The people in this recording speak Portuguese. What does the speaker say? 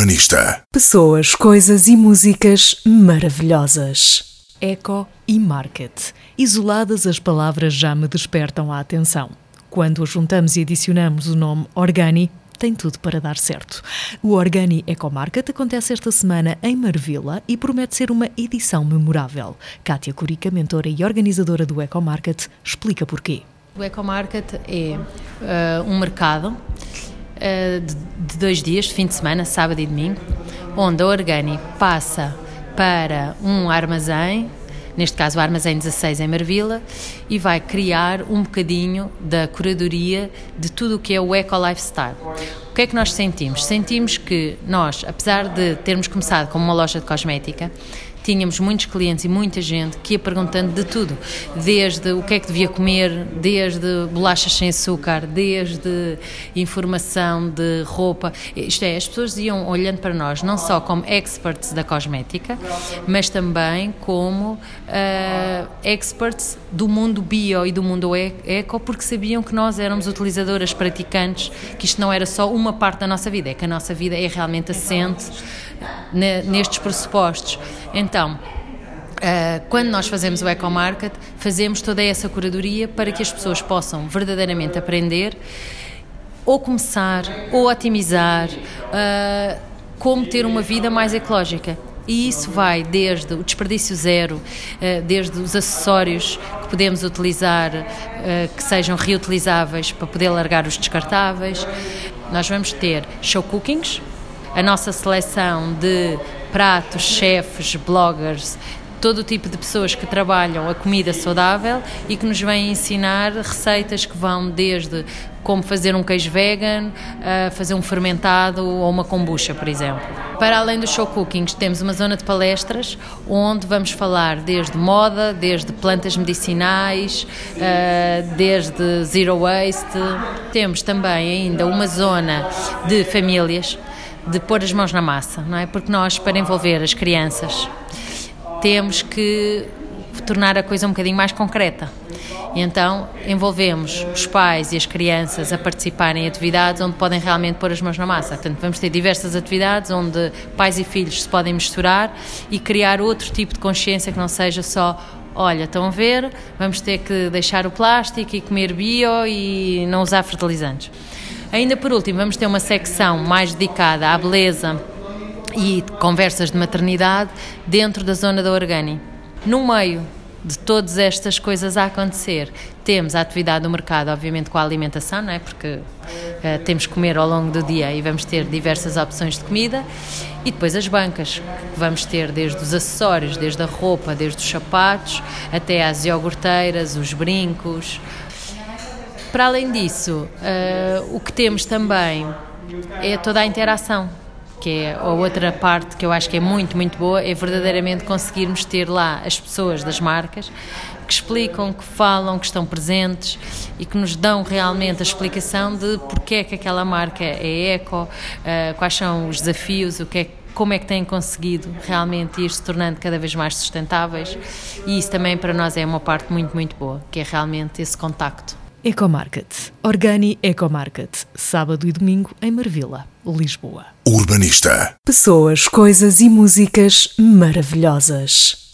Urbanista. Pessoas, coisas e músicas maravilhosas. Eco e Market. Isoladas, as palavras já me despertam a atenção. Quando as juntamos e adicionamos o nome Organi, tem tudo para dar certo. O Organi Eco Market acontece esta semana em Marvila e promete ser uma edição memorável. Kátia Curica, mentora e organizadora do Eco Market, explica porquê. O Eco Market é uh, um mercado uh, de, de, dois dias, de fim de semana, sábado e domingo, onde a Organi passa para um armazém, neste caso o Armazém 16 em Marvila, e vai criar um bocadinho da curadoria de tudo o que é o Eco Lifestyle. O que é que nós sentimos? Sentimos que nós, apesar de termos começado como uma loja de cosmética, tínhamos muitos clientes e muita gente que ia perguntando de tudo, desde o que é que devia comer, desde bolachas sem açúcar, desde informação de roupa. Isto é, as pessoas iam olhando para nós não só como experts da cosmética, mas também como uh, experts do mundo bio e do mundo eco, porque sabiam que nós éramos utilizadoras praticantes, que isto não era só uma parte da nossa vida, é que a nossa vida é realmente assente nestes pressupostos. Então, Uh, quando nós fazemos o eco-market, fazemos toda essa curadoria para que as pessoas possam verdadeiramente aprender ou começar ou otimizar uh, como ter uma vida mais ecológica. E isso vai desde o desperdício zero, uh, desde os acessórios que podemos utilizar que sejam reutilizáveis para poder largar os descartáveis. Nós vamos ter show cookings, a nossa seleção de pratos, chefes, bloggers, todo o tipo de pessoas que trabalham a comida saudável e que nos vêm ensinar receitas que vão desde como fazer um queijo vegan, a fazer um fermentado ou uma kombucha, por exemplo. Para além dos show cookings, temos uma zona de palestras onde vamos falar desde moda, desde plantas medicinais, eh, desde zero waste. Temos também ainda uma zona de famílias de pôr as mãos na massa, não é? Porque nós, para envolver as crianças, temos que tornar a coisa um bocadinho mais concreta. Então envolvemos os pais e as crianças a participarem em atividades onde podem realmente pôr as mãos na massa. Portanto, vamos ter diversas atividades onde pais e filhos se podem misturar e criar outro tipo de consciência que não seja só olha, estão a ver, vamos ter que deixar o plástico e comer bio e não usar fertilizantes. Ainda por último, vamos ter uma secção mais dedicada à beleza e conversas de maternidade dentro da zona da Organi. No meio de todas estas coisas a acontecer, temos a atividade do mercado, obviamente com a alimentação, não é? Porque uh, temos que comer ao longo do dia e vamos ter diversas opções de comida, e depois as bancas, que vamos ter desde os acessórios, desde a roupa, desde os sapatos, até as iogurteiras, os brincos, para além disso, uh, o que temos também é toda a interação, que é a outra parte que eu acho que é muito, muito boa, é verdadeiramente conseguirmos ter lá as pessoas das marcas que explicam, que falam, que estão presentes e que nos dão realmente a explicação de porque é que aquela marca é eco, uh, quais são os desafios, o que é como é que têm conseguido realmente ir se tornando cada vez mais sustentáveis e isso também para nós é uma parte muito, muito boa, que é realmente esse contacto. Ecomarket. Organi Ecomarket. Sábado e domingo em Marvila, Lisboa. Urbanista. Pessoas, coisas e músicas maravilhosas.